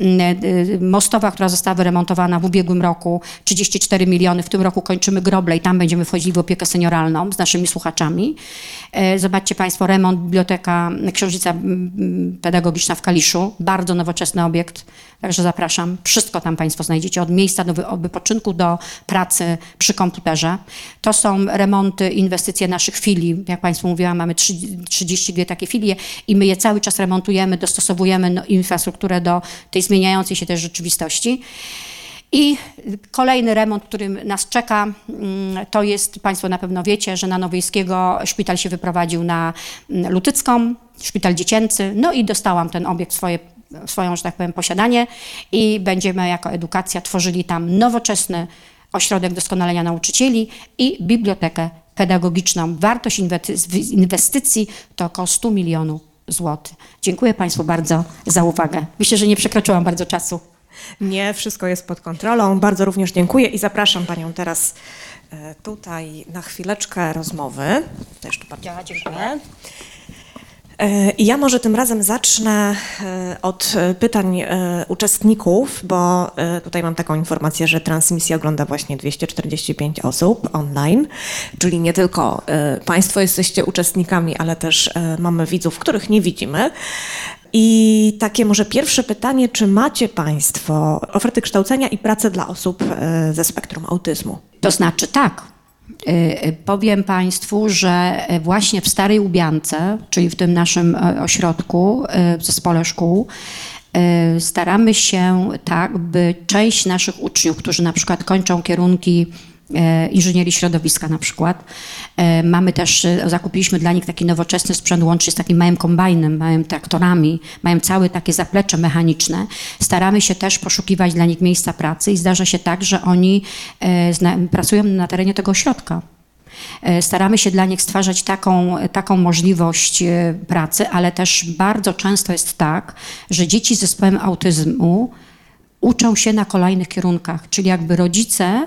Speaker 3: Mm, mostowa, która została wyremontowana w ubiegłym roku, 34 miliony. W tym roku kończymy groble i tam będziemy wchodzili w opiekę senioralną z naszymi słuchaczami. E, zobaczcie Państwo, remont Biblioteka Książnica Pedagogiczna w Kaliszu. Bardzo nowoczesny obiekt, także zapraszam. Wszystko tam Państwo znajdziecie, od miejsca do wypoczynku do pracy przy komputerze. To są remonty, inwestycje naszych filii. Jak Państwu mówiłam, mamy 32 takie filie i my je cały czas remontujemy, dostosowujemy no, infrastrukturę do tej zmieniającej się też rzeczywistości. I kolejny remont, który nas czeka, mm, to jest, Państwo na pewno wiecie, że na Nowojskiego szpital się wyprowadził na mm, Lutycką, szpital dziecięcy, no i dostałam ten obiekt swoje swoją, że tak powiem, posiadanie i będziemy jako edukacja tworzyli tam nowoczesny ośrodek doskonalenia nauczycieli i bibliotekę pedagogiczną. Wartość inwestycji to około 100 milionów złotych. Dziękuję Państwu bardzo za uwagę. Myślę, że nie przekroczyłam bardzo czasu.
Speaker 2: Nie, wszystko jest pod kontrolą. Bardzo również dziękuję i zapraszam Panią teraz e, tutaj na chwileczkę rozmowy.
Speaker 3: Też tu bardzo ja, dziękuję.
Speaker 2: E, I ja może tym razem zacznę e, od pytań uczestników, bo tutaj mam taką informację, że transmisję ogląda właśnie 245 osób online, czyli nie tylko Państwo jesteście uczestnikami, ale też mamy widzów, których nie widzimy. I takie może pierwsze pytanie, czy macie Państwo oferty kształcenia i pracę dla osób e, ze spektrum autyzmu?
Speaker 3: To znaczy tak. E, e, powiem Państwu, że właśnie w Starej Ubiance, czyli w tym naszym ośrodku, w zespole szkół, staramy się tak, by część naszych uczniów, którzy na przykład kończą kierunki inżynierii środowiska na przykład. E, mamy też, e, zakupiliśmy dla nich taki nowoczesny sprzęt łącznie z takim małym kombajnem, małym traktorami, mają całe takie zaplecze mechaniczne. Staramy się też poszukiwać dla nich miejsca pracy i zdarza się tak, że oni pracują na terenie tego ośrodka. Staramy się dla nich stwarzać taką, taką możliwość pracy, ale też bardzo często jest tak, że dzieci z zespołem autyzmu uczą się na kolejnych kierunkach, czyli jakby rodzice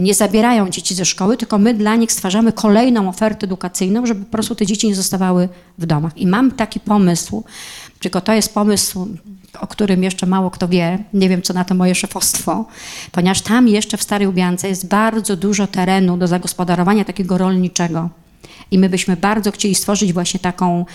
Speaker 3: nie zabierają dzieci ze szkoły, tylko my dla nich stwarzamy kolejną ofertę edukacyjną, żeby po prostu te dzieci nie zostawały w domach. I mam taki pomysł, tylko to jest pomysł, o którym jeszcze mało kto wie, nie wiem co na to moje szefostwo, ponieważ tam jeszcze w Starej Ubiance jest bardzo dużo terenu do zagospodarowania takiego rolniczego. I my byśmy bardzo chcieli stworzyć właśnie taką,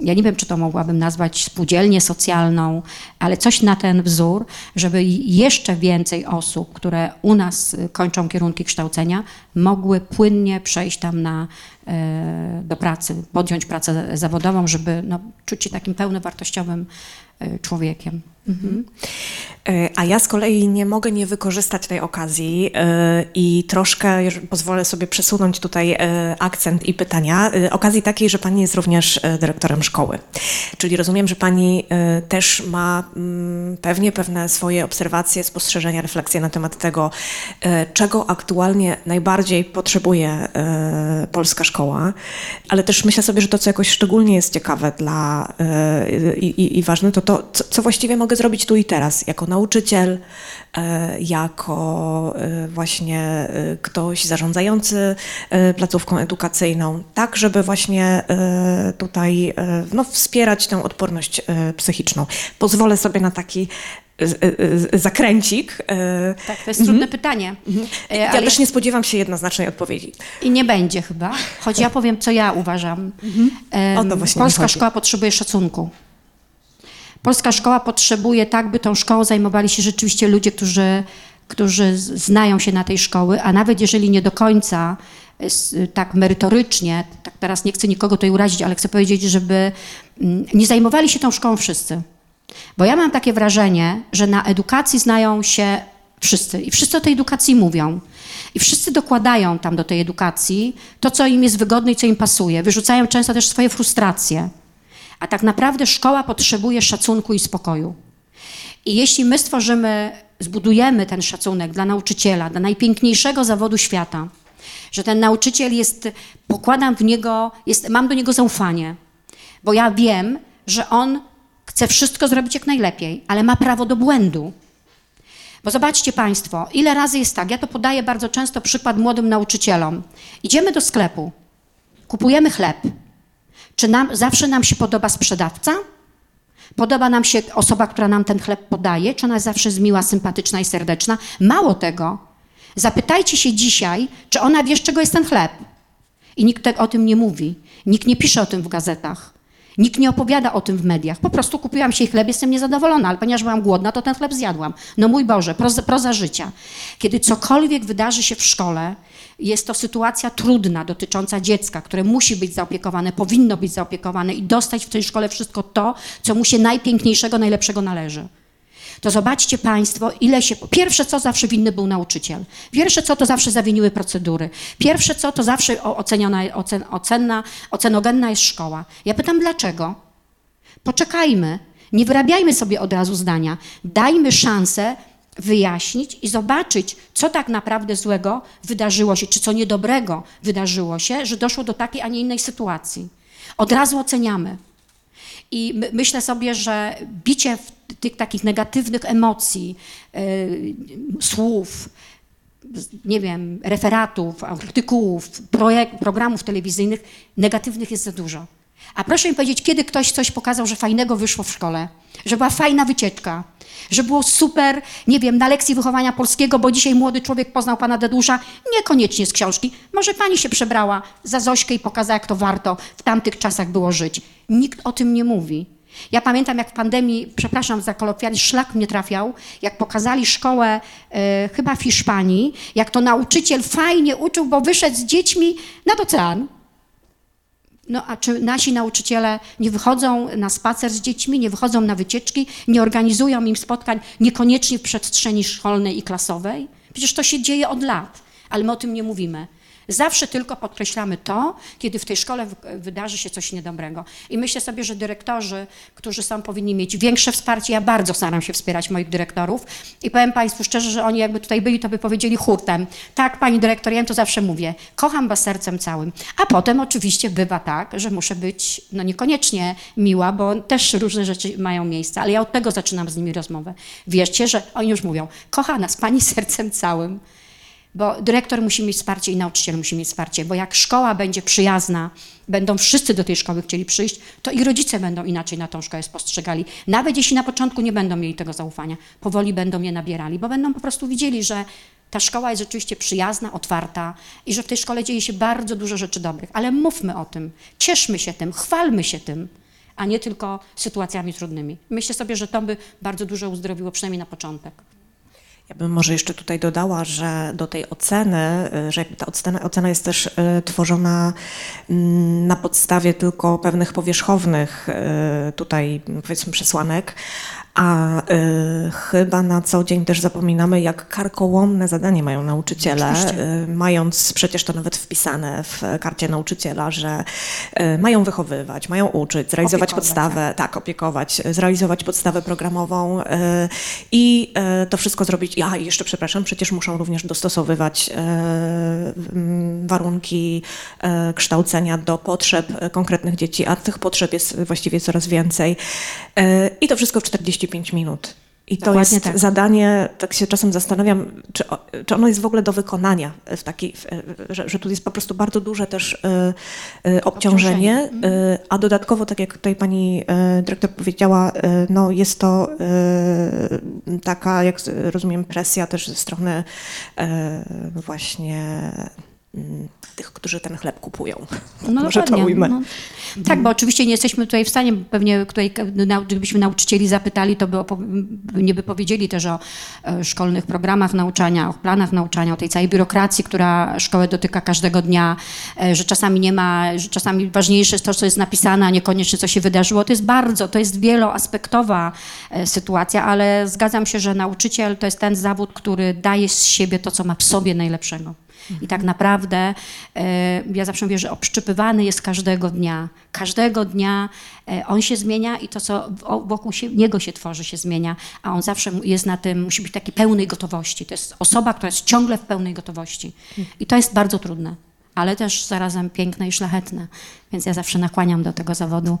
Speaker 3: ja nie wiem, czy to mogłabym nazwać spółdzielnię socjalną, ale coś na ten wzór, żeby jeszcze więcej osób, które u nas kończą kierunki kształcenia, mogły płynnie przejść tam na, e, do pracy, podjąć pracę zawodową, żeby no, czuć się takim pełnowartościowym e, człowiekiem. Mhm.
Speaker 2: E, a ja z kolei nie mogę nie wykorzystać tej okazji e, i troszkę pozwolę sobie przesunąć tutaj e, akcent i pytania. Okazji takiej, że Pani jest również dyrektorem szkoły. Czyli rozumiem, że Pani też ma mm, pewnie pewne swoje obserwacje, spostrzeżenia, refleksje na temat tego, czego aktualnie najbardziej potrzebuje polska szkoła, ale też myślę sobie, że to, co jakoś szczególnie jest ciekawe dla i, i, i ważne, to to, co właściwie mogę zrobić tu i teraz, jako nauczyciel, e, jako e, właśnie e, ktoś zarządzający placówką edukacyjną, tak żeby właśnie tutaj no, wspierać tę odporność psychiczną. Pozwolę sobie na taki zakręcik.
Speaker 3: Tak, to jest trudne mhm. pytanie. Mhm.
Speaker 2: Ja Ale też nie spodziewam się jednoznacznej odpowiedzi.
Speaker 3: I nie będzie chyba, choć ja powiem, co ja uważam. Mhm. O to właśnie Polska szkoła potrzebuje szacunku. Polska szkoła potrzebuje tak, by tą szkołą zajmowali się rzeczywiście ludzie, którzy, którzy znają się na tej szkoły, a nawet jeżeli nie do końca tak merytorycznie, tak teraz nie chcę nikogo tutaj urazić, ale chcę powiedzieć, żeby mm, nie zajmowali się tą szkołą wszyscy. Bo ja mam takie wrażenie, że na edukacji znają się Wszyscy. I wszyscy o tej edukacji mówią. I wszyscy dokładają tam do tej edukacji to, co im jest wygodne i co im pasuje. Wyrzucają często też swoje frustracje. A tak naprawdę szkoła potrzebuje szacunku i spokoju. I jeśli my stworzymy, zbudujemy ten szacunek dla nauczyciela, dla najpiękniejszego zawodu świata, że ten nauczyciel jest, pokładam w niego, jest, mam do niego zaufanie, bo ja wiem, że on chce wszystko zrobić jak najlepiej, ale ma prawo do błędu. Bo zobaczcie Państwo, ile razy jest tak, ja to podaję bardzo często przykład młodym nauczycielom. Idziemy do sklepu, kupujemy chleb. Czy nam, zawsze nam się podoba sprzedawca? Podoba nam się osoba, która nam ten chleb podaje? Czy ona jest zawsze jest miła, sympatyczna i serdeczna? Mało tego. Zapytajcie się dzisiaj, czy ona wie, z czego jest ten chleb. I nikt o tym nie mówi. Nikt nie pisze o tym w gazetach. Nikt nie opowiada o tym w mediach. Po prostu kupiłam się chleb, jestem niezadowolona, ale ponieważ byłam głodna, to ten chleb zjadłam. No mój Boże, proza, proza życia. Kiedy cokolwiek wydarzy się w szkole, jest to sytuacja trudna dotycząca dziecka, które musi być zaopiekowane, powinno być zaopiekowane i dostać w tej szkole wszystko to, co mu się najpiękniejszego, najlepszego należy to zobaczcie Państwo, ile się. Pierwsze co zawsze winny był nauczyciel. Pierwsze co to zawsze zawiniły procedury. Pierwsze co to zawsze oceniona, ocen, ocenogenna jest szkoła. Ja pytam dlaczego? Poczekajmy. Nie wyrabiajmy sobie od razu zdania. Dajmy szansę wyjaśnić i zobaczyć, co tak naprawdę złego wydarzyło się, czy co niedobrego wydarzyło się, że doszło do takiej, a nie innej sytuacji. Od razu oceniamy. I my, myślę sobie, że bicie tych takich negatywnych emocji, yy, słów, nie wiem, referatów, artykułów, projekt, programów telewizyjnych, negatywnych jest za dużo. A proszę mi powiedzieć, kiedy ktoś coś pokazał, że fajnego wyszło w szkole, że była fajna wycieczka, że było super, nie wiem, na lekcji wychowania polskiego, bo dzisiaj młody człowiek poznał pana Dedusza, niekoniecznie z książki. Może pani się przebrała za Zośkę i pokazała, jak to warto w tamtych czasach było żyć. Nikt o tym nie mówi. Ja pamiętam, jak w pandemii, przepraszam za kolokwializm, szlak mnie trafiał, jak pokazali szkołę e, chyba w Hiszpanii, jak to nauczyciel fajnie uczył, bo wyszedł z dziećmi nad ocean. No a czy nasi nauczyciele nie wychodzą na spacer z dziećmi, nie wychodzą na wycieczki, nie organizują im spotkań niekoniecznie w przestrzeni szkolnej i klasowej? Przecież to się dzieje od lat, ale my o tym nie mówimy. Zawsze tylko podkreślamy to, kiedy w tej szkole wydarzy się coś niedobrego. I myślę sobie, że dyrektorzy, którzy są, powinni mieć większe wsparcie. Ja bardzo staram się wspierać moich dyrektorów i powiem Państwu szczerze, że oni jakby tutaj byli, to by powiedzieli hurtem. Tak, Pani dyrektor, ja to zawsze mówię. Kocham Was sercem całym. A potem oczywiście bywa tak, że muszę być no niekoniecznie miła, bo też różne rzeczy mają miejsce, ale ja od tego zaczynam z nimi rozmowę. Wierzcie, że oni już mówią, kocha nas Pani sercem całym. Bo dyrektor musi mieć wsparcie i nauczyciel musi mieć wsparcie, bo jak szkoła będzie przyjazna, będą wszyscy do tej szkoły chcieli przyjść, to i rodzice będą inaczej na tą szkołę spostrzegali. Nawet jeśli na początku nie będą mieli tego zaufania, powoli będą je nabierali, bo będą po prostu widzieli, że ta szkoła jest rzeczywiście przyjazna, otwarta i że w tej szkole dzieje się bardzo dużo rzeczy dobrych. Ale mówmy o tym, cieszmy się tym, chwalmy się tym, a nie tylko sytuacjami trudnymi. Myślę sobie, że to by bardzo dużo uzdrowiło, przynajmniej na początek.
Speaker 2: Ja bym może jeszcze tutaj dodała, że do tej oceny, y, że ta ocena, ocena jest też y, tworzona mm, na podstawie tylko pewnych powierzchownych y, tutaj powiedzmy przesłanek, a y, chyba na co dzień też zapominamy, jak karkołomne zadanie mają nauczyciele, y, mając przecież to nawet wpisane w karcie nauczyciela, że y, mają wychowywać, mają uczyć, zrealizować opiekować, podstawę, tak. tak, opiekować, zrealizować podstawę programową i to wszystko zrobić. Ja jeszcze przepraszam, przecież muszą również dostosowywać warunki kształcenia do potrzeb konkretnych dzieci, a tych potrzeb jest właściwie coraz więcej. I to wszystko w 40 45 minut. I to Dokładnie jest tak. zadanie, tak się czasem zastanawiam, czy, czy ono jest w ogóle do wykonania, w taki, w, że, że tu jest po prostu bardzo duże też y, y, obciążenie, obciążenie. Y, a dodatkowo, tak jak tutaj pani dyrektor powiedziała, no jest to taka, jak rozumiem, presja też ze strony właśnie tych, którzy ten chleb kupują.
Speaker 3: No
Speaker 2: Może to ujmę.
Speaker 3: No. Tak, bo oczywiście nie jesteśmy tutaj w stanie, pewnie tutaj, gdybyśmy nauczycieli zapytali, to by nie by powiedzieli też o e, szkolnych programach nauczania, o planach nauczania, o tej całej biurokracji, która szkołę dotyka każdego dnia, e, że czasami nie ma, że czasami ważniejsze jest to, co jest napisane, a niekoniecznie co się wydarzyło. To jest bardzo, to jest wieloaspektowa e, sytuacja, ale zgadzam się, że nauczyciel to jest ten zawód, który daje z siebie to, co ma w sobie najlepszego. I tak naprawdę e, ja zawsze mówię, że obszczypywany jest każdego dnia. Każdego dnia e, on się zmienia i to, co wokół się, niego się tworzy, się zmienia, a on zawsze jest na tym, musi być takiej pełnej gotowości. To jest osoba, która jest ciągle w pełnej gotowości. I to jest bardzo trudne, ale też zarazem piękne i szlachetne. Więc ja zawsze nakłaniam do tego zawodu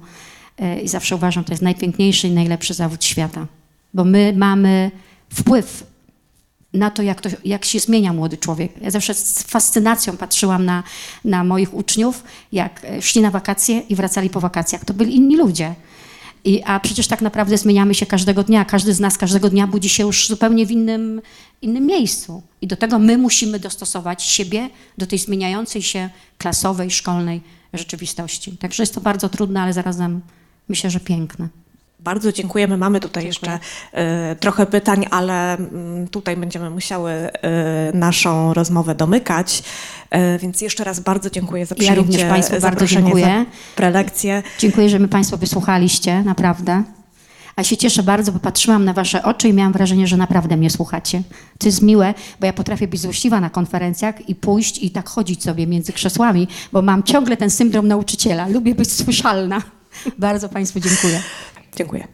Speaker 3: e, i zawsze uważam, to jest najpiękniejszy i najlepszy zawód świata. Bo my mamy wpływ na to, jak, to, jak się zmienia młody człowiek. Ja zawsze z fascynacją patrzyłam na, na moich uczniów, jak e, szli na wakacje i wracali po wakacjach. To byli inni ludzie. I, a przecież tak naprawdę zmieniamy się każdego dnia. Każdy z nas każdego dnia budzi się już zupełnie w innym, innym miejscu. I do tego my musimy dostosować siebie do tej zmieniającej się klasowej, szkolnej rzeczywistości. Także jest to bardzo trudne, ale zarazem myślę, że piękne.
Speaker 2: Bardzo dziękujemy. Mamy tutaj jeszcze e, trochę pytań, ale mm, tutaj będziemy musiały e, naszą rozmowę domykać. E, więc jeszcze raz bardzo dziękuję za
Speaker 3: Ja
Speaker 2: przyjęcie
Speaker 3: również Państwu bardzo dziękuję.
Speaker 2: prelekcję.
Speaker 3: Dziękuję, że mnie Państwo wysłuchaliście, naprawdę. A się cieszę bardzo, bo patrzyłam na Wasze oczy i miałam wrażenie, że naprawdę mnie słuchacie. To jest miłe, bo ja potrafię być złośliwa na konferencjach i pójść i tak chodzić sobie między krzesłami, bo mam ciągle ten syndrom nauczyciela. Lubię być słyszalna. Bardzo Państwu dziękuję.
Speaker 2: Dziękuję.